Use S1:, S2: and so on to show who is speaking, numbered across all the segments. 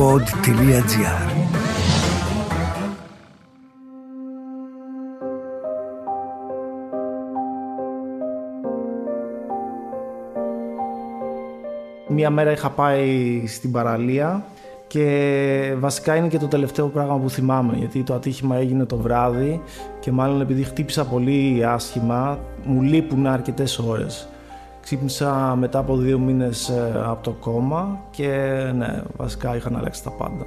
S1: pod.gr
S2: Μία μέρα είχα πάει στην παραλία και βασικά είναι και το τελευταίο πράγμα που θυμάμαι γιατί το ατύχημα έγινε το βράδυ και μάλλον επειδή χτύπησα πολύ άσχημα μου λείπουν αρκετές ώρες. Ξύπνησα μετά από δύο μήνες ε, από το κόμμα και ναι, βασικά είχαν αλλάξει τα πάντα.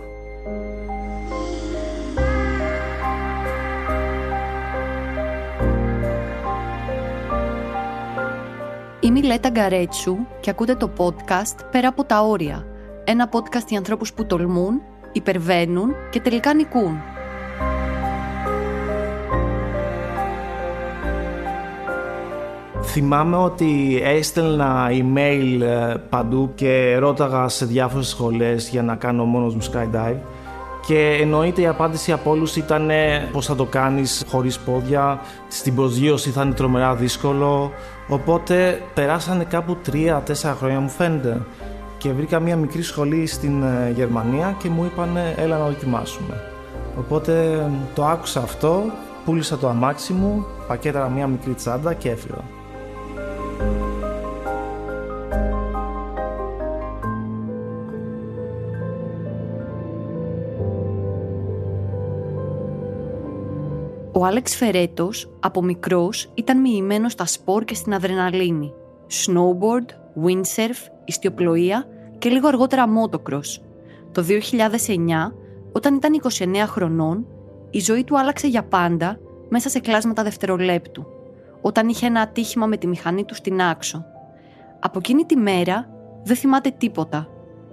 S3: Είμαι η Λέτα Γκαρέτσου και ακούτε το podcast «Πέρα από τα όρια». Ένα podcast για ανθρώπους που τολμούν, υπερβαίνουν και τελικά νικούν.
S2: Θυμάμαι ότι έστελνα email ε, παντού και ρώταγα σε διάφορες σχολές για να κάνω μόνος μου skydive και εννοείται η απάντηση από όλους ήταν πώς θα το κάνεις χωρίς πόδια, στην προσγείωση θα είναι τρομερά δύσκολο οπότε περάσανε κάπου 3-4 χρόνια μου φαίνεται και βρήκα μια μικρή σχολή στην ε, Γερμανία και μου είπαν έλα να δοκιμάσουμε. Οπότε το άκουσα αυτό, πούλησα το αμάξι μου, πακέταρα μια μικρή τσάντα και έφυγα.
S3: Ο Άλεξ Φερέτος από μικρός ήταν μοιημένος στα σπορ και στην αδρεναλίνη. Snowboard, windsurf, ιστιοπλοεία και λίγο αργότερα motocross. Το 2009, όταν ήταν 29 χρονών, η ζωή του άλλαξε για πάντα μέσα σε κλάσματα δευτερολέπτου, όταν είχε ένα ατύχημα με τη μηχανή του στην άξο. Από εκείνη τη μέρα δεν θυμάται τίποτα,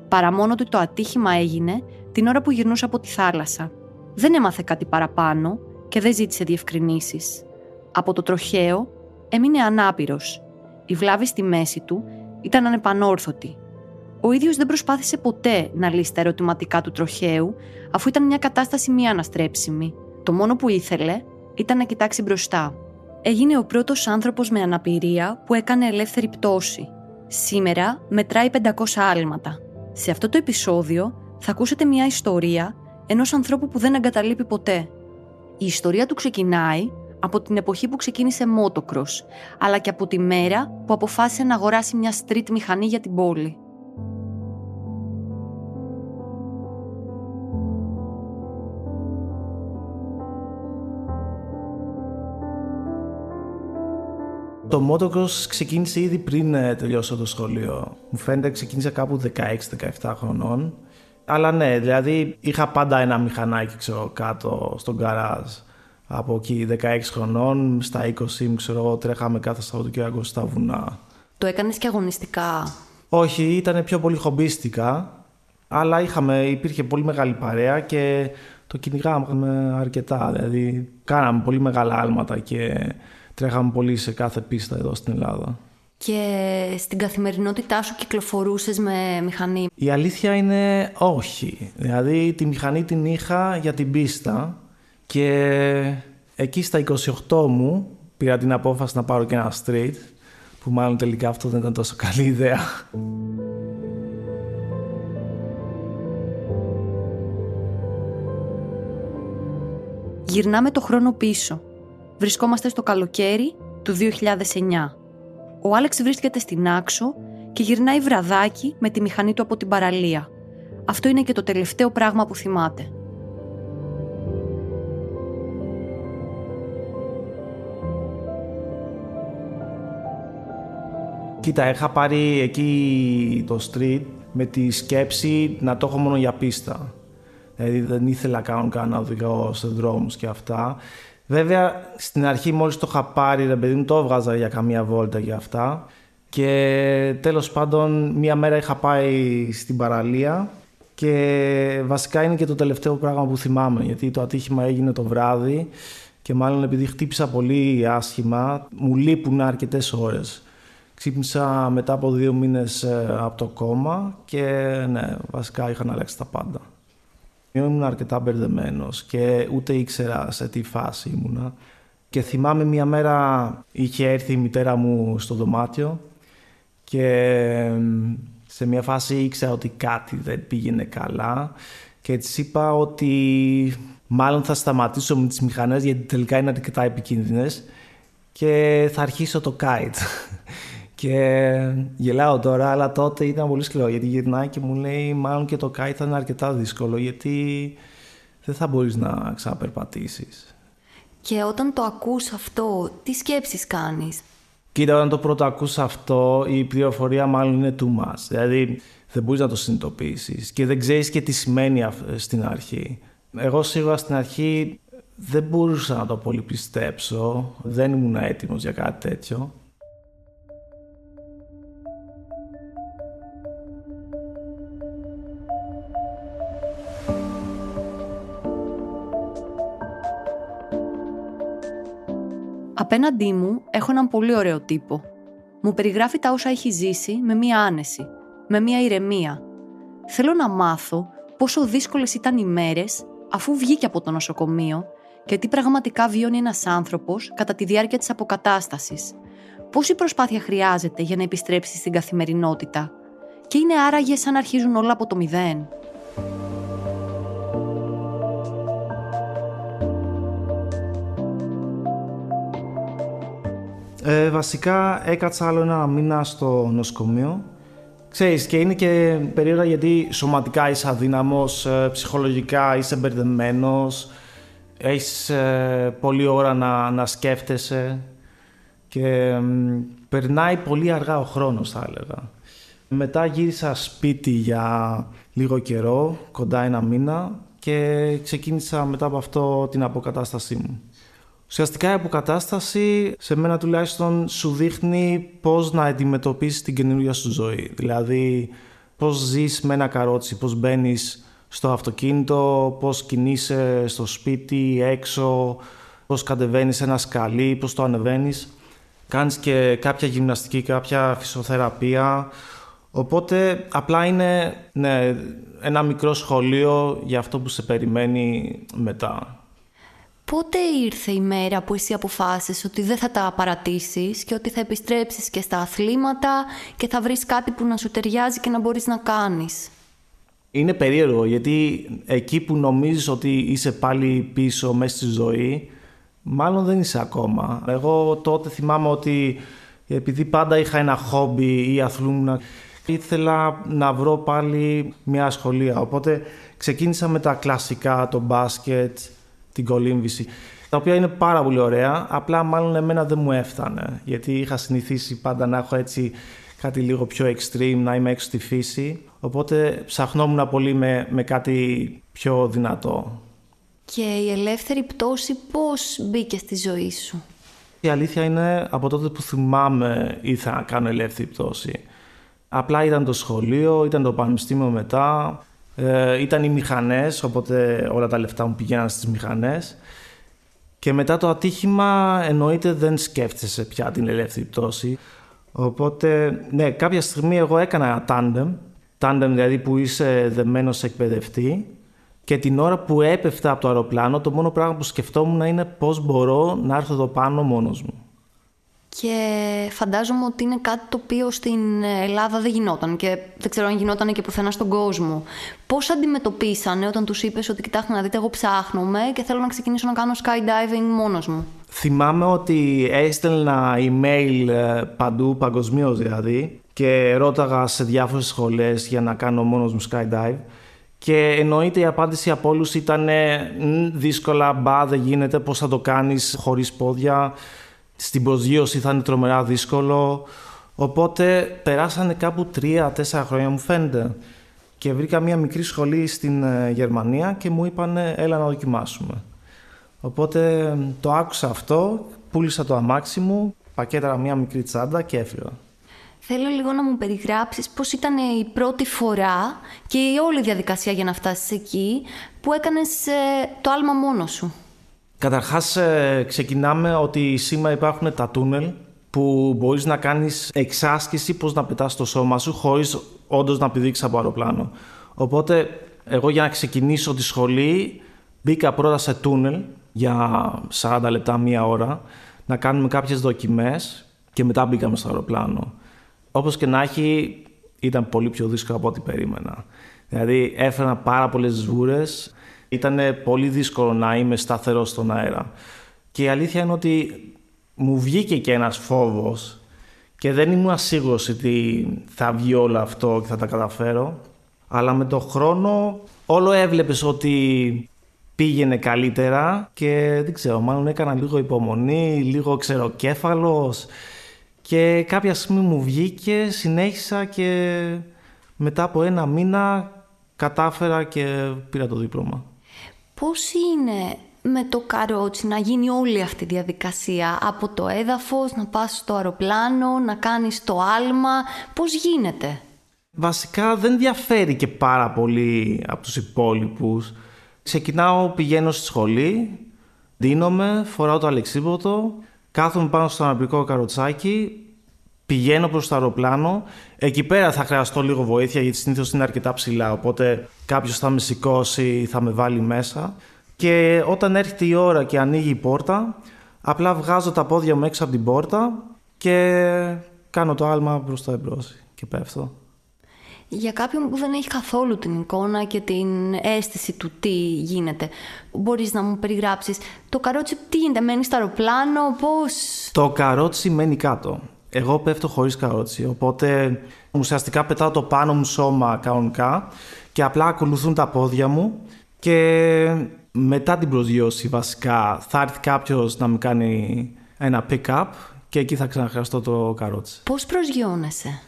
S3: παρά μόνο ότι το ατύχημα έγινε την ώρα που γυρνούσε από τη θάλασσα. Δεν έμαθε κάτι παραπάνω και δεν ζήτησε διευκρινήσεις. Από το τροχαίο έμεινε ανάπηρος. Η βλάβη στη μέση του ήταν ανεπανόρθωτη. Ο ίδιος δεν προσπάθησε ποτέ να λύσει τα ερωτηματικά του τροχαίου, αφού ήταν μια κατάσταση μη αναστρέψιμη. Το μόνο που ήθελε ήταν να κοιτάξει μπροστά. Έγινε ο πρώτος άνθρωπος με αναπηρία που έκανε ελεύθερη πτώση. Σήμερα μετράει 500 άλματα. Σε αυτό το επεισόδιο θα ακούσετε μια ιστορία ενός ανθρώπου που δεν εγκαταλείπει ποτέ. Η ιστορία του ξεκινάει από την εποχή που ξεκίνησε motocross, αλλά και από τη μέρα που αποφάσισε να αγοράσει μια street μηχανή για την πόλη.
S2: Το motocross ξεκίνησε ήδη πριν ε, τελειώσω το σχολείο. Μου φαίνεται ξεκίνησε κάπου 16-17 χρονών. Αλλά ναι, δηλαδή είχα πάντα ένα μηχανάκι ξέρω, κάτω στον γκαράζ. Από εκεί 16 χρονών, στα 20 μου ξέρω, τρέχαμε κάθε Σαββατοκύριακο στα βουνά.
S3: Το έκανες και αγωνιστικά;
S2: Όχι, ήταν πιο πολύ χομπίστικα. Αλλά είχαμε, υπήρχε πολύ μεγάλη παρέα και το κυνηγάμε αρκετά. Δηλαδή, κάναμε πολύ μεγάλα άλματα και τρέχαμε πολύ σε κάθε πίστα εδώ στην Ελλάδα.
S3: Και στην καθημερινότητά σου κυκλοφορούσες με μηχανή;
S2: Η αλήθεια είναι όχι. Δηλαδή τη μηχανή την είχα για την πίστα και εκεί στα 28 μου πήρα την απόφαση να πάρω και ένα street που μάλλον τελικά αυτό δεν ήταν τόσο καλή ιδέα.
S3: Γυρνάμε το χρόνο πίσω. Βρισκόμαστε στο καλοκαίρι του 2009. Ο Άλεξ βρίσκεται στην Άξο και γυρνάει βραδάκι με τη μηχανή του από την παραλία. Αυτό είναι και το τελευταίο πράγμα που θυμάται.
S2: Κοίτα, είχα πάρει εκεί το street με τη σκέψη να το έχω μόνο για πίστα. Δηλαδή δεν ήθελα καν να οδηγώ σε δρόμους και αυτά. Βέβαια, στην αρχή μόλις το είχα πάρει, ρε παιδί μου, το έβγαζα για καμία βόλτα για αυτά. Και τέλος πάντων, μία μέρα είχα πάει στην παραλία και βασικά είναι και το τελευταίο πράγμα που θυμάμαι, γιατί το ατύχημα έγινε το βράδυ και μάλλον επειδή χτύπησα πολύ άσχημα, μου λείπουν αρκετές ώρες. Ξύπνησα μετά από δύο μήνες ε, από το κόμμα και ναι, βασικά είχαν αλλάξει τα πάντα. Ήμουν αρκετά μπερδεμένος και ούτε ήξερα σε τι φάση ήμουνα. Και θυμάμαι μια μέρα είχε έρθει η μητέρα μου στο δωμάτιο και Σε μια φάση ήξερα ότι κάτι δεν πήγαινε καλά και της είπα ότι μάλλον θα σταματήσω με τις μηχανές γιατί τελικά είναι αρκετά επικίνδυνες και θα αρχίσω το kite. Και γελάω τώρα, αλλά τότε ήταν πολύ σκληρό γιατί γυρνάει και μου λέει μάλλον και το kite θα είναι αρκετά δύσκολο γιατί δεν θα μπορείς να ξαναπερπατήσεις.
S4: Και όταν το ακούς αυτό, τι σκέψεις κάνεις;
S2: Κοίτα, όταν το πρώτο ακούς αυτό, η πληροφορία μάλλον είναι too much. Δηλαδή, δεν μπορείς να το συνειδητοποιήσεις και δεν ξέρεις και τι σημαίνει στην αρχή. Εγώ σίγουρα στην αρχή δεν μπορούσα να το πολύ πιστέψω. Δεν ήμουν έτοιμος για κάτι τέτοιο.
S4: Απέναντί μου έχω έναν πολύ ωραίο τύπο. Μου περιγράφει τα όσα έχει ζήσει με μία άνεση, με μία ηρεμία. Θέλω να μάθω πόσο δύσκολες ήταν οι μέρες αφού βγήκε από το νοσοκομείο και τι πραγματικά βιώνει ένας άνθρωπος κατά τη διάρκεια της αποκατάστασης. Πόση προσπάθεια χρειάζεται για να επιστρέψει στην καθημερινότητα και είναι άραγε σαν να αρχίζουν όλα από το μηδέν.
S2: Ε, βασικά έκατσα άλλο ένα μήνα στο νοσοκομείο. Ξέρεις, και είναι και περίεργα γιατί σωματικά είσαι αδύναμος, ε, ψυχολογικά είσαι μπερδεμένος, έχεις ε, πολλή ώρα να, να σκέφτεσαι και περνάει πολύ αργά ο χρόνος θα έλεγα. Μετά γύρισα σπίτι για λίγο καιρό, κοντά ένα μήνα και ξεκίνησα μετά από αυτό την αποκατάστασή μου. Ουσιαστικά η αποκατάσταση σε μένα τουλάχιστον σου δείχνει πώς να αντιμετωπίσεις την καινούργια σου ζωή. Δηλαδή πώς ζεις με ένα καρότσι, πώς μπαίνεις στο αυτοκίνητο, πώς κινείσαι στο σπίτι, έξω, πώς κατεβαίνεις ένα σκαλί, πώς το ανεβαίνεις. Κάνεις και κάποια γυμναστική, κάποια φυσιοθεραπεία. Οπότε απλά είναι ναι, ένα μικρό σχολείο για αυτό που σε περιμένει μετά.
S4: Πότε ήρθε η μέρα που εσύ αποφάσισες ότι δεν θα τα παρατήσεις και ότι θα επιστρέψεις και στα αθλήματα και θα βρεις κάτι που να σου ταιριάζει και να μπορείς να κάνεις;
S2: Είναι περίεργο γιατί εκεί που νομίζεις ότι είσαι πάλι πίσω μέσα στη ζωή μάλλον δεν είσαι ακόμα. Εγώ τότε θυμάμαι ότι επειδή πάντα είχα ένα χόμπι ή αθλούμουν ήθελα να βρω πάλι μια ασχολία. Οπότε ξεκίνησα με τα κλασικά, το μπάσκετ, την κολύμβηση. Τα οποία είναι πάρα πολύ ωραία, απλά μάλλον εμένα δεν μου έφτανε. Γιατί είχα συνηθίσει πάντα να έχω έτσι κάτι λίγο πιο extreme, να είμαι έξω στη φύση. Οπότε ψαχνόμουν πολύ με, με κάτι πιο δυνατό.
S4: Και η ελεύθερη πτώση πώς μπήκε στη ζωή σου;
S2: Η αλήθεια είναι από τότε που θυμάμαι ήθελα να κάνω ελεύθερη πτώση. Απλά ήταν το σχολείο, ήταν το πανεπιστήμιο μετά, ε, ήταν οι μηχανές, οπότε όλα τα λεφτά μου πηγαίναν στις μηχανές. Και μετά το ατύχημα εννοείται δεν σκέφτεσαι πια την ελεύθερη πτώση. Οπότε, ναι, κάποια στιγμή εγώ έκανα ένα τάντεμ, τάντεμ δηλαδή που είσαι δεμένος σε εκπαιδευτή και την ώρα που έπεφτα από το αεροπλάνο το μόνο πράγμα που σκεφτόμουν είναι πώς μπορώ να έρθω εδώ πάνω μόνος μου
S4: και φαντάζομαι ότι είναι κάτι το οποίο στην Ελλάδα δεν γινόταν και δεν ξέρω αν γινόταν και πουθενά στον κόσμο. Πώς αντιμετωπίσανε όταν τους είπες ότι κοιτάξτε να δείτε εγώ ψάχνομαι και θέλω να ξεκινήσω να κάνω skydiving μόνος μου.
S2: Θυμάμαι ότι έστελνα email ε, παντού, παγκοσμίως δηλαδή και ρώταγα σε διάφορες σχολές για να κάνω μόνος μου skydive και εννοείται η απάντηση από όλους ήταν δύσκολα, μπα δεν γίνεται, πώς θα το κάνεις χωρίς πόδια στην προσγείωση θα είναι τρομερά δύσκολο. Οπότε περάσανε κάπου τρία-τέσσερα χρόνια μου φαίνεται. Και βρήκα μια μικρή σχολή στην ε, Γερμανία και μου είπαν έλα να δοκιμάσουμε. Οπότε το άκουσα αυτό, πούλησα το αμάξι μου, πακέταρα μια μικρή τσάντα και έφυγα.
S4: Θέλω λίγο να μου περιγράψεις πώς ήταν η πρώτη φορά και η όλη διαδικασία για να φτάσεις εκεί που έκανες ε, το άλμα μόνος σου.
S2: Καταρχάς ε, ξεκινάμε ότι σήμερα υπάρχουν τα τούνελ που μπορείς να κάνεις εξάσκηση πώς να πετάς το σώμα σου χωρίς όντως να πηδήξεις από αεροπλάνο. Οπότε εγώ για να ξεκινήσω τη σχολή μπήκα πρώτα σε τούνελ για 40 λεπτά, μία ώρα να κάνουμε κάποιες δοκιμές και μετά μπήκαμε στο αεροπλάνο. Όπως και να έχει ήταν πολύ πιο δύσκολο από ό,τι περίμενα. Δηλαδή έφερα πάρα πολλές σβούρες, ήταν πολύ δύσκολο να είμαι σταθερός στον αέρα. Και η αλήθεια είναι ότι μου βγήκε και ένας φόβος και δεν ήμουν σίγουρος ότι θα βγει όλο αυτό και θα τα καταφέρω. Αλλά με τον χρόνο όλο έβλεπες ότι πήγαινε καλύτερα και δεν ξέρω, μάλλον έκανα λίγο υπομονή, λίγο ξεροκέφαλος και κάποια στιγμή μου βγήκε, συνέχισα και μετά από ένα μήνα κατάφερα και πήρα το δίπλωμα.
S4: Πώς είναι με το καρότσι να γίνει όλη αυτή η διαδικασία; Από το έδαφος, να πας στο αεροπλάνο, να κάνεις το άλμα, πώς γίνεται;
S2: Βασικά δεν διαφέρει και πάρα πολύ από τους υπόλοιπους. Ξεκινάω, πηγαίνω στη σχολή, δίνομαι, φοράω το αλεξίποτο, κάθομαι πάνω στο αναπηρικό καροτσάκι, πηγαίνω προς το αεροπλάνο. Εκεί πέρα θα χρειαστώ λίγο βοήθεια γιατί συνήθως είναι αρκετά ψηλά, οπότε κάποιος θα με σηκώσει, θα με βάλει μέσα. Και όταν έρχεται η ώρα και ανοίγει η πόρτα, απλά βγάζω τα πόδια μου έξω από την πόρτα και κάνω το άλμα προς το εμπρός και πέφτω.
S4: Για κάποιον που δεν έχει καθόλου την εικόνα και την αίσθηση του τι γίνεται, μπορείς να μου περιγράψεις το καρότσι τι γίνεται, μένει στο αεροπλάνο, πώς...
S2: Το καρότσι μένει κάτω. Εγώ πέφτω χωρίς καρότσι, οπότε ουσιαστικά πετάω το πάνω μου σώμα κανονικά και απλά ακολουθούν τα πόδια μου και μετά την προσγειώση βασικά θα έρθει κάποιος να μου κάνει ένα pick-up και εκεί θα ξαναχρειαστώ το καρότσι.
S4: Πώς προσγειώνεσαι;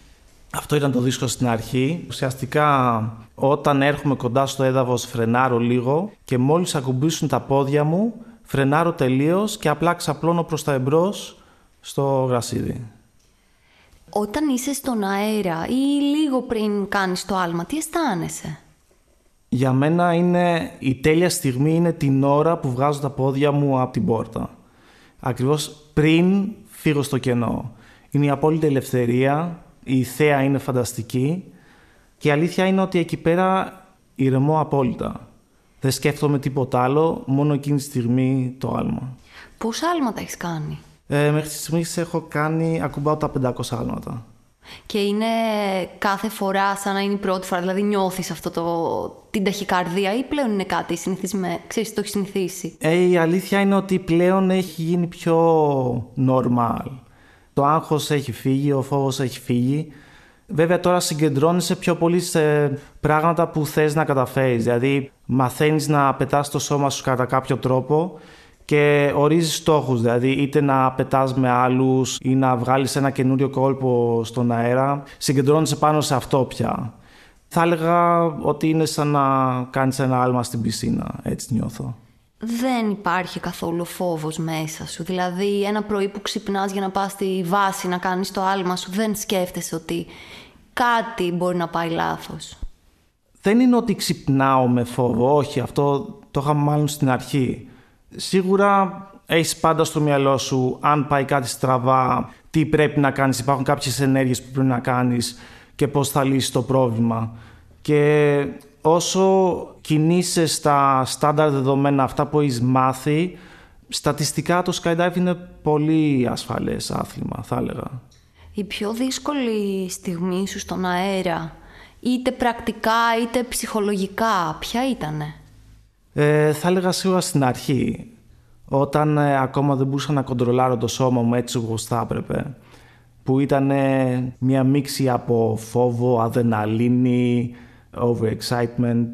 S2: Αυτό ήταν το δύσκολο στην αρχή. Ουσιαστικά όταν έρχομαι κοντά στο έδαφος φρενάρω λίγο και μόλις ακουμπήσουν τα πόδια μου φρενάρω τελείως και απλά ξαπλώνω προς τα εμπρός στο γρασίδι.
S4: Όταν είσαι στον αέρα ή λίγο πριν κάνεις το άλμα, τι αισθάνεσαι;
S2: Για μένα είναι η τέλεια στιγμή είναι την ώρα που βγάζω τα πόδια μου από την πόρτα. Ακριβώς πριν φύγω στο κενό. Είναι η απόλυτη ελευθερία, η θέα είναι φανταστική και η αλήθεια είναι ότι εκεί πέρα ηρεμώ απόλυτα. Δεν σκέφτομαι τίποτα άλλο, μόνο εκείνη τη στιγμή το άλμα.
S4: Πόσα άλματα έχεις κάνει;
S2: Ε, μέχρι στιγμής έχω κάνει, ακουμπάω τα 500 άλματα.
S4: Και είναι κάθε φορά σαν να είναι η πρώτη φορά, δηλαδή νιώθεις αυτό το, την ταχυκαρδία ή πλέον είναι κάτι συνηθισμένο, ξέρεις, το έχεις συνηθίσει;
S2: Ε, η αλήθεια είναι ότι πλέον έχει γίνει πιο normal. Το άγχος έχει φύγει, ο φόβος έχει φύγει. Βέβαια τώρα συγκεντρώνεσαι πιο πολύ σε πράγματα που θες να καταφέρεις. Δηλαδή μαθαίνεις να πετάς το σώμα σου κατά κάποιο τρόπο και ορίζεις στόχους, δηλαδή είτε να πετάς με άλλους ή να βγάλεις ένα καινούριο κόλπο στον αέρα. Συγκεντρώνεσαι πάνω σε αυτό πια. Θα έλεγα ότι είναι σαν να κάνεις ένα άλμα στην πισίνα, έτσι νιώθω.
S4: Δεν υπάρχει καθόλου φόβος μέσα σου. Δηλαδή ένα πρωί που ξυπνάς για να πας στη βάση να κάνεις το άλμα σου δεν σκέφτεσαι ότι κάτι μπορεί να πάει λάθος.
S2: Δεν είναι ότι ξυπνάω με φόβο, όχι, αυτό το είχαμε μάλλον στην αρχή. Σίγουρα έχεις πάντα στο μυαλό σου αν πάει κάτι στραβά, τι πρέπει να κάνεις, υπάρχουν κάποιες ενέργειες που πρέπει να κάνεις και πώς θα λύσεις το πρόβλημα. Και όσο κινείσαι στα στάνταρ δεδομένα αυτά που έχεις μάθει, στατιστικά το skydive είναι πολύ ασφαλές άθλημα, θα έλεγα.
S4: Η πιο δύσκολη στιγμή σου στον αέρα, είτε πρακτικά είτε ψυχολογικά, ποια ήτανε;
S2: Ε, θα έλεγα σίγουρα στην αρχή, όταν ε, ακόμα δεν μπορούσα να κοντρολάρω το σώμα μου έτσι όπως θα έπρεπε, που ήταν μια μίξη από φόβο, αδεναλίνη, overexcitement,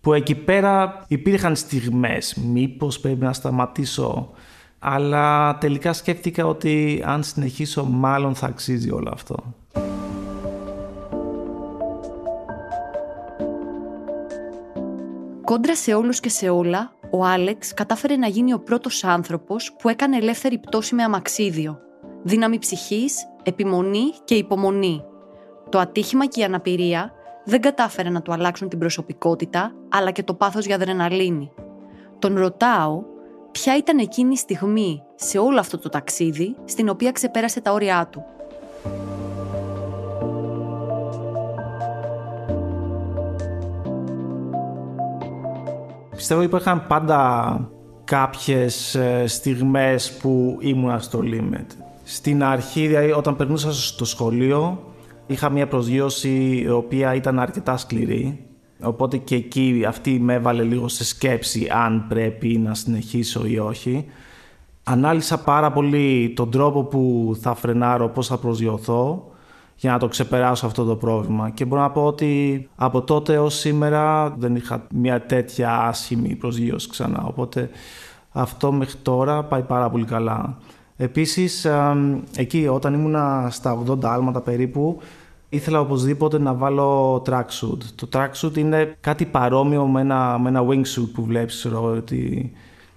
S2: που εκεί πέρα υπήρχαν στιγμές, μήπως πρέπει να σταματήσω, αλλά τελικά σκέφτηκα ότι αν συνεχίσω μάλλον θα αξίζει όλο αυτό.
S4: Κόντρα σε όλους και σε όλα, ο Άλεξ κατάφερε να γίνει ο πρώτος άνθρωπος που έκανε ελεύθερη πτώση με αμαξίδιο. Δύναμη ψυχής, επιμονή και υπομονή. Το ατύχημα και η αναπηρία δεν κατάφερε να του αλλάξουν την προσωπικότητα, αλλά και το πάθος για αδρεναλίνη. Τον ρωτάω ποια ήταν εκείνη η στιγμή σε όλο αυτό το ταξίδι στην οποία ξεπέρασε τα όρια του.
S2: Πιστεύω υπήρχαν πάντα κάποιες ε, στιγμές που ήμουν στο limit. Στην αρχή, δηλαδή όταν περνούσα στο σχολείο, Είχα μια προσγείωση η οποία ήταν αρκετά σκληρή. Οπότε και εκεί αυτή με έβαλε λίγο σε σκέψη αν πρέπει να συνεχίσω ή όχι. Ανάλυσα πάρα πολύ τον τρόπο που θα φρενάρω, πώς θα προσγειωθώ για να το ξεπεράσω αυτό το πρόβλημα. Και μπορώ να πω ότι από τότε ως σήμερα δεν είχα μια τέτοια άσχημη προσγείωση ξανά. Οπότε αυτό μέχρι τώρα πάει πάρα πολύ καλά. Επίσης, εκεί όταν ήμουνα στα 80 άλματα περίπου, ήθελα οπωσδήποτε να βάλω tracksuit. Το tracksuit είναι κάτι παρόμοιο με ένα, με ένα wingsuit που βλέπεις, ότι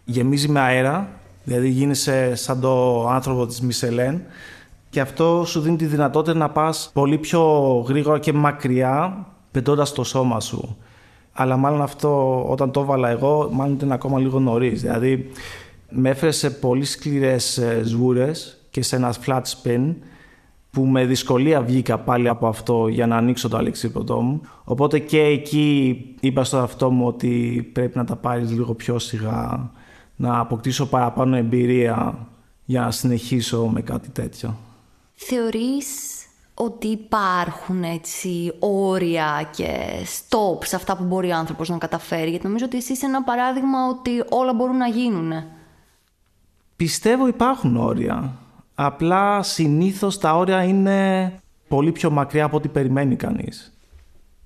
S2: γεμίζει με αέρα, δηλαδή γίνεσαι σαν το άνθρωπο της Μισελέν και αυτό σου δίνει τη δυνατότητα να πας πολύ πιο γρήγορα και μακριά πετώντας το σώμα σου. Αλλά μάλλον αυτό όταν το έβαλα εγώ, μάλλον ήταν ακόμα λίγο νωρίς. Δηλαδή, με έφερε σε πολύ σκληρές ε, σβούρες και σε ένα flat spin που με δυσκολία βγήκα πάλι από αυτό για να ανοίξω το αλεξίπτωτό μου. Οπότε και εκεί είπα στο αυτό μου ότι πρέπει να τα πάρεις λίγο πιο σιγά, να αποκτήσω παραπάνω εμπειρία για να συνεχίσω με κάτι τέτοιο.
S4: Θεωρείς ότι υπάρχουν έτσι όρια και stop σε αυτά που μπορεί ο άνθρωπος να καταφέρει; Γιατί νομίζω ότι εσύ είσαι ένα παράδειγμα ότι όλα μπορούν να γίνουν.
S2: Πιστεύω υπάρχουν όρια. Απλά συνήθως τα όρια είναι πολύ πιο μακριά από ό,τι περιμένει κανείς.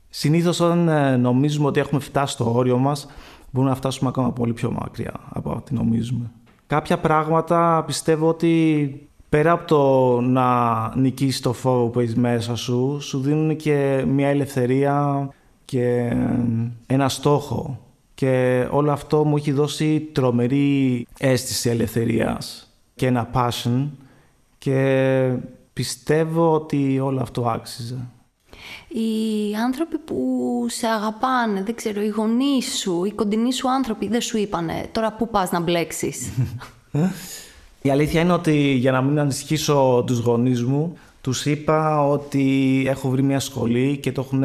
S2: Συνήθως όταν ε, νομίζουμε ότι έχουμε φτάσει στο όριο μας, μπορούμε να φτάσουμε ακόμα πολύ πιο μακριά από ό,τι νομίζουμε. Κάποια πράγματα πιστεύω ότι πέρα από το να νικήσεις το φόβο που έχει μέσα σου, σου δίνουν και μια ελευθερία και ένα στόχο. Και όλο αυτό μου έχει δώσει τρομερή αίσθηση ελευθερίας και ένα passion και πιστεύω ότι όλο αυτό άξιζε.
S4: Οι άνθρωποι που σε αγαπάνε, δεν ξέρω, οι γονείς σου, οι κοντινοί σου άνθρωποι δεν σου είπανε τώρα πού πας να μπλέξεις.
S2: Η αλήθεια είναι ότι για να μην ανησυχήσω τους γονείς μου, τους είπα ότι έχω βρει μια σχολή και το έχουν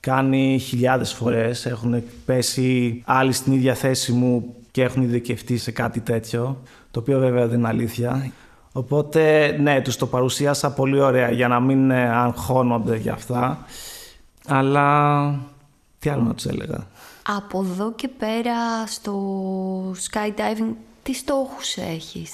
S2: κάνει χιλιάδες φορές. Έχουν πέσει άλλοι στην ίδια θέση μου και έχουν ειδικευτεί σε κάτι τέτοιο, το οποίο βέβαια δεν είναι αλήθεια. Οπότε, ναι, τους το παρουσίασα πολύ ωραία για να μην αγχώνονται για αυτά. Αλλά τι άλλο να τους έλεγα;
S4: Από εδώ και πέρα στο skydiving τι στόχους έχεις;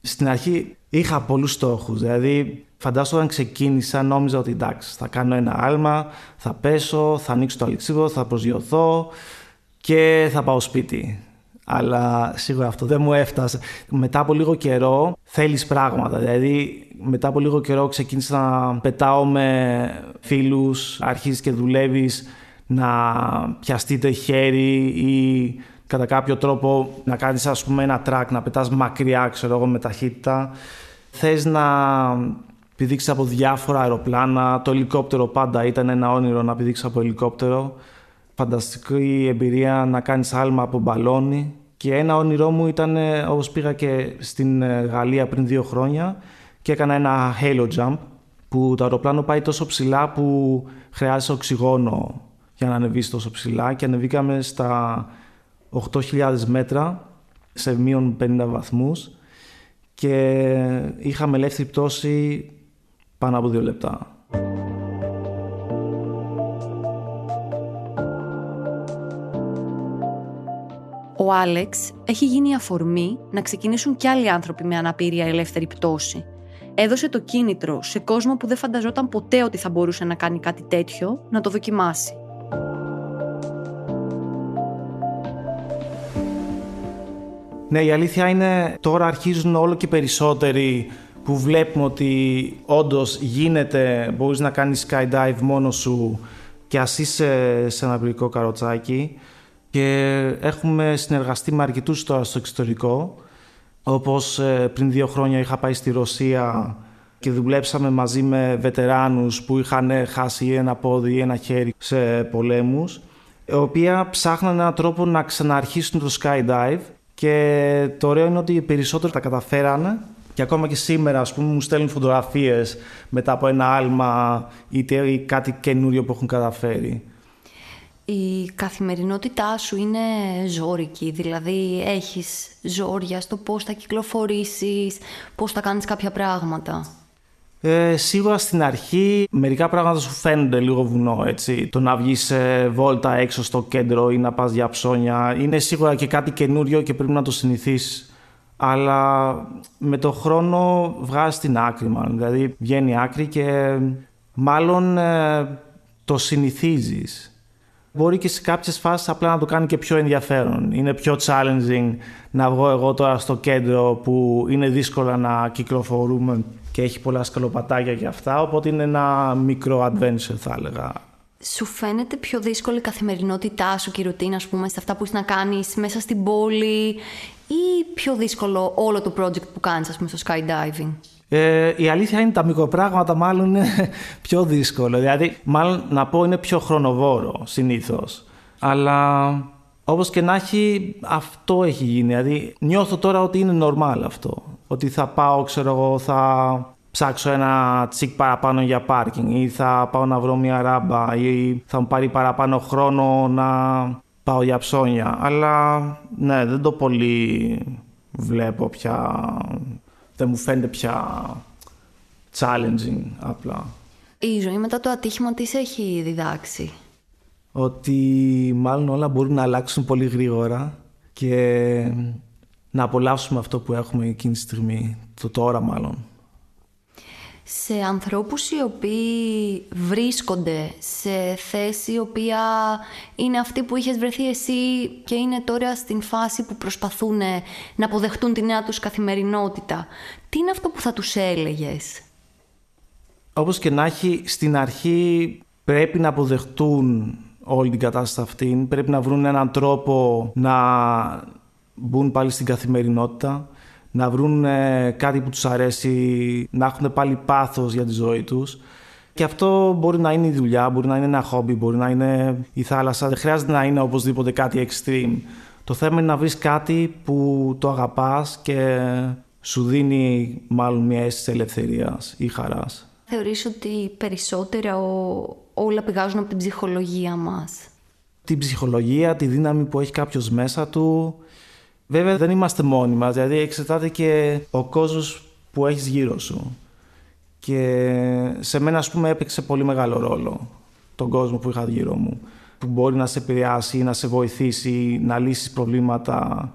S2: Στην αρχή είχα πολλούς στόχους. Δηλαδή, φαντάζομαι όταν ξεκίνησα νόμιζα ότι εντάξει, θα κάνω ένα άλμα, θα πέσω, θα ανοίξω το αλεξίδο, θα προσγειωθώ και θα πάω σπίτι. Αλλά σίγουρα αυτό δεν μου έφτασε. Μετά από λίγο καιρό θέλεις πράγματα. Δηλαδή μετά από λίγο καιρό ξεκίνησα να πετάω με φίλους, αρχίζεις και δουλεύεις να πιαστείτε χέρι ή κατά κάποιο τρόπο να κάνεις ας πούμε ένα track, να πετάς μακριά ξέρω εγώ με ταχύτητα. Θες να πηδήξεις από διάφορα αεροπλάνα, το ελικόπτερο πάντα ήταν ένα όνειρο να πηδήξεις από ελικόπτερο. Φανταστική εμπειρία να κάνεις άλμα από μπαλόνι. Και ένα όνειρό μου ήταν όπως πήγα και στην ε, Γαλλία πριν δύο χρόνια και έκανα ένα halo jump που το αεροπλάνο πάει τόσο ψηλά που χρειάζεται οξυγόνο για να ανεβείς τόσο ψηλά και ανεβήκαμε στα 8.000 μέτρα σε μείον 50 βαθμούς και είχαμε ελεύθερη πτώση πάνω από δύο λεπτά.
S4: Ο Άλεξ έχει γίνει αφορμή να ξεκινήσουν κι άλλοι άνθρωποι με αναπηρία ελεύθερη πτώση. Έδωσε το κίνητρο σε κόσμο που δεν φανταζόταν ποτέ ότι θα μπορούσε να κάνει κάτι τέτοιο να το δοκιμάσει.
S2: Ναι, η αλήθεια είναι τώρα αρχίζουν όλο και περισσότεροι που βλέπουμε ότι όντως γίνεται, μπορείς να κάνεις skydive μόνος σου και ας είσαι σε ένα πυρικό καροτσάκι. Και έχουμε συνεργαστεί με αρκετούς τώρα στο εξωτερικό. Όπως ε, πριν δύο χρόνια είχα πάει στη Ρωσία και δουλέψαμε μαζί με βετεράνους που είχαν χάσει ένα πόδι ή ένα χέρι σε πολέμους οι οποίοι ψάχναν έναν τρόπο να ξαναρχίσουν το skydive και το ωραίο είναι ότι οι περισσότεροι τα καταφέρανε και ακόμα και σήμερα ας πούμε μου στέλνουν φωτογραφίες μετά από ένα άλμα ή κάτι καινούριο που έχουν καταφέρει.
S4: Η καθημερινότητά σου είναι ζώρικη, δηλαδή έχεις ζόρια στο πώς θα κυκλοφορήσεις, πώς θα κάνεις κάποια πράγματα.
S2: Ε, σίγουρα στην αρχή μερικά πράγματα σου φαίνονται λίγο βουνό, έτσι. Το να βγεις σε βόλτα έξω στο κέντρο ή να πας για ψώνια είναι σίγουρα και κάτι καινούριο και πρέπει να το συνηθίσει. Αλλά με το χρόνο βγάζεις την άκρη μάλλον. Δηλαδή βγαίνει άκρη και μάλλον ε, το συνηθίζεις. Μπορεί και σε κάποιες φάσεις απλά να το κάνει και πιο ενδιαφέρον. Είναι πιο challenging να βγω εγώ τώρα στο κέντρο που είναι δύσκολα να κυκλοφορούμε και έχει πολλά σκαλοπατάκια και αυτά, οπότε είναι ένα μικρό adventure θα έλεγα.
S4: Σου φαίνεται πιο δύσκολη η καθημερινότητά σου και η ρουτίνα, ας πούμε, σε αυτά που είσαι να κάνεις μέσα στην πόλη ή πιο δύσκολο όλο το project που κάνεις, ας πούμε, στο skydiving;
S2: Ε, η αλήθεια είναι τα μικροπράγματα μάλλον είναι πιο δύσκολο. Δηλαδή, μάλλον να πω είναι πιο χρονοβόρο συνήθως. Αλλά όπως και να έχει, αυτό έχει γίνει. Δηλαδή, νιώθω τώρα ότι είναι normal αυτό. Ότι θα πάω, ξέρω εγώ, θα ψάξω ένα τσικ παραπάνω για πάρκινγκ ή θα πάω να βρω μια ράμπα ή θα μου πάρει παραπάνω χρόνο να πάω για ψώνια. Αλλά ναι, δεν το πολύ βλέπω πια. Δεν μου φαίνεται πια challenging απλά.
S4: Η ζωή μετά το ατύχημα τις σε έχει διδάξει;
S2: Ότι μάλλον όλα μπορούν να αλλάξουν πολύ γρήγορα και να απολαύσουμε αυτό που έχουμε εκείνη τη στιγμή, το τώρα μάλλον.
S4: Σε ανθρώπους οι οποίοι βρίσκονται σε θέση η οποία είναι αυτή που είχες βρεθεί εσύ και είναι τώρα στην φάση που προσπαθούν να αποδεχτούν τη νέα τους καθημερινότητα. Τι είναι αυτό που θα τους έλεγες;
S2: Όπως και να έχει, στην αρχή πρέπει να αποδεχτούν όλη την κατάσταση αυτή. Πρέπει να βρουν έναν τρόπο να μπουν πάλι στην καθημερινότητα, να βρουν ε, κάτι που τους αρέσει, να έχουν πάλι πάθος για τη ζωή τους. Και αυτό μπορεί να είναι η δουλειά, μπορεί να είναι ένα χόμπι, μπορεί να είναι η θάλασσα. Δεν χρειάζεται να είναι οπωσδήποτε κάτι extreme. Το θέμα είναι να βρεις κάτι που το αγαπάς και σου δίνει μάλλον μια αίσθηση ελευθερίας ή χαράς.
S4: Θεωρείς ότι περισσότερα ο, όλα πηγάζουν από την ψυχολογία μας.
S2: Την ψυχολογία, τη δύναμη που έχει κάποιος μέσα του. Βέβαια δεν είμαστε μόνοι μας, δηλαδή εξετάται και ο κόσμος που έχεις γύρω σου. Και σε μένα ας πούμε έπαιξε πολύ μεγάλο ρόλο τον κόσμο που είχα γύρω μου. Που μπορεί να σε επηρεάσει, να σε βοηθήσει, να λύσεις προβλήματα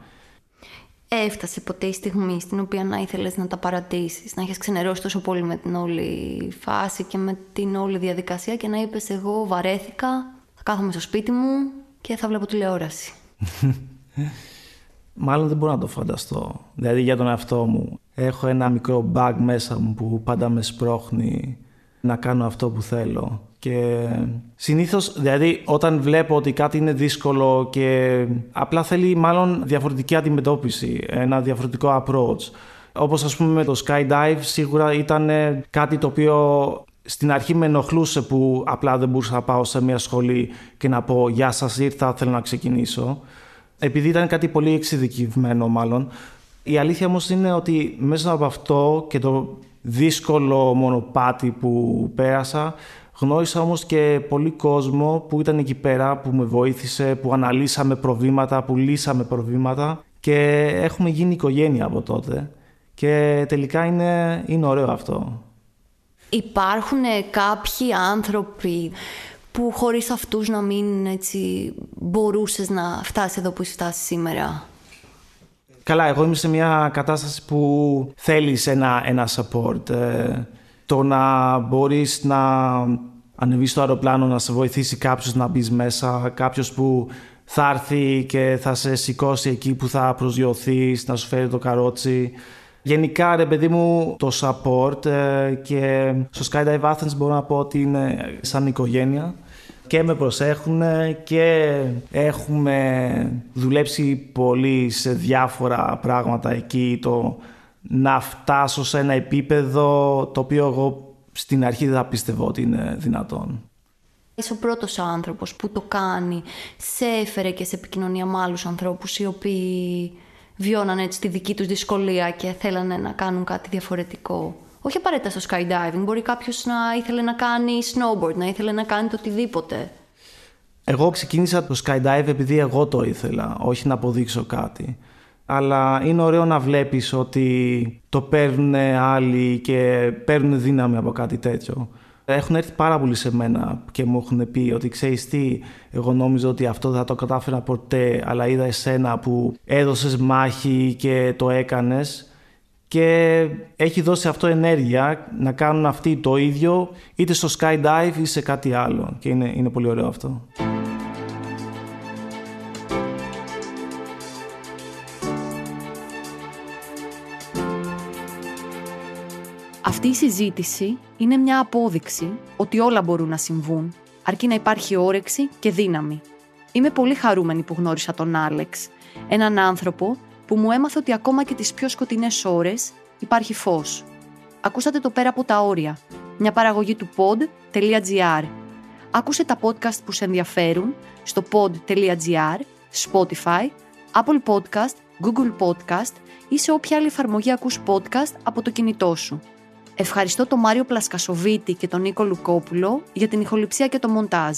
S4: Έφτασε ποτέ η στιγμή στην οποία να ήθελες να τα παρατήσεις, να έχεις ξενερώσει τόσο πολύ με την όλη φάση και με την όλη διαδικασία και να είπες εγώ βαρέθηκα, θα κάθομαι στο σπίτι μου και θα βλέπω τηλεόραση.
S2: Μάλλον δεν μπορώ να το φανταστώ. Δηλαδή για τον εαυτό μου. Έχω ένα μικρό bag μέσα μου που πάντα με σπρώχνει να κάνω αυτό που θέλω. Και συνήθως, δηλαδή, όταν βλέπω ότι κάτι είναι δύσκολο και απλά θέλει μάλλον διαφορετική αντιμετώπιση, ένα διαφορετικό approach. Όπως ας πούμε με το skydive σίγουρα ήταν κάτι το οποίο στην αρχή με ενοχλούσε που απλά δεν μπορούσα να πάω σε μια σχολή και να πω «Γεια σας, ήρθα, θέλω να ξεκινήσω». Επειδή ήταν κάτι πολύ εξειδικευμένο μάλλον. Η αλήθεια όμως είναι ότι μέσα από αυτό και το δύσκολο μονοπάτι που πέρασα Γνώρισα όμως και πολύ κόσμο που ήταν εκεί πέρα, που με βοήθησε, που αναλύσαμε προβλήματα, που λύσαμε προβλήματα και έχουμε γίνει οικογένεια από τότε. Και τελικά είναι, είναι ωραίο αυτό.
S4: Υπάρχουν κάποιοι άνθρωποι που χωρίς αυτούς να μην έτσι μπορούσες να φτάσεις εδώ που είσαι φτάσεις σήμερα;
S2: Καλά, εγώ είμαι σε μια κατάσταση που θέλεις ένα, ένα support. Ε, το να μπορείς να ανεβείς στο αεροπλάνο, να σε βοηθήσει κάποιος να μπεις μέσα, κάποιος που θα έρθει και θα σε σηκώσει εκεί που θα προσγειωθείς, να σου φέρει το καρότσι. Γενικά, ρε παιδί μου, το support ε, και στο Skydive Athens μπορώ να πω ότι είναι σαν οικογένεια και με προσέχουν και έχουμε δουλέψει πολύ σε διάφορα πράγματα εκεί το να φτάσω σε ένα επίπεδο το οποίο εγώ στην αρχή δεν θα πίστευω ότι είναι δυνατόν.
S4: Είσαι ο πρώτος άνθρωπος που το κάνει. Σε έφερε και σε επικοινωνία με άλλους ανθρώπους οι οποίοι βιώναν έτσι τη δική τους δυσκολία και θέλανε να κάνουν κάτι διαφορετικό. Όχι απαραίτητα στο skydiving. Μπορεί κάποιος να ήθελε να κάνει snowboard, να ήθελε να κάνει το οτιδήποτε.
S2: Εγώ ξεκίνησα το skydive επειδή εγώ το ήθελα, όχι να αποδείξω κάτι. Αλλά είναι ωραίο να βλέπεις ότι το παίρνουν άλλοι και παίρνουν δύναμη από κάτι τέτοιο. Έχουν έρθει πάρα πολύ σε μένα και μου έχουν πει ότι ξέρεις τι, εγώ νόμιζα ότι αυτό δεν θα το κατάφερα ποτέ, αλλά είδα εσένα που έδωσες μάχη και το έκανες και έχει δώσει αυτό ενέργεια να κάνουν αυτοί το ίδιο είτε στο skydive ή σε κάτι άλλο και είναι, είναι πολύ ωραίο αυτό.
S3: Αυτή η συζήτηση είναι μια απόδειξη ότι όλα μπορούν να συμβούν, αρκεί να υπάρχει όρεξη και δύναμη. Είμαι πολύ χαρούμενη που γνώρισα τον Άλεξ, έναν άνθρωπο που μου έμαθε ότι ακόμα και τις πιο σκοτεινές ώρες υπάρχει φως. Ακούσατε το πέρα από τα όρια, μια παραγωγή του pod.gr. Άκουσε τα podcast που σε ενδιαφέρουν στο pod.gr, Spotify, Apple Podcast, Google Podcast ή σε όποια άλλη εφαρμογή ακούς podcast από το κινητό σου. Ευχαριστώ τον Μάριο Πλασκασοβίτη και τον Νίκο Λουκόπουλο για την ηχοληψία και το μοντάζ.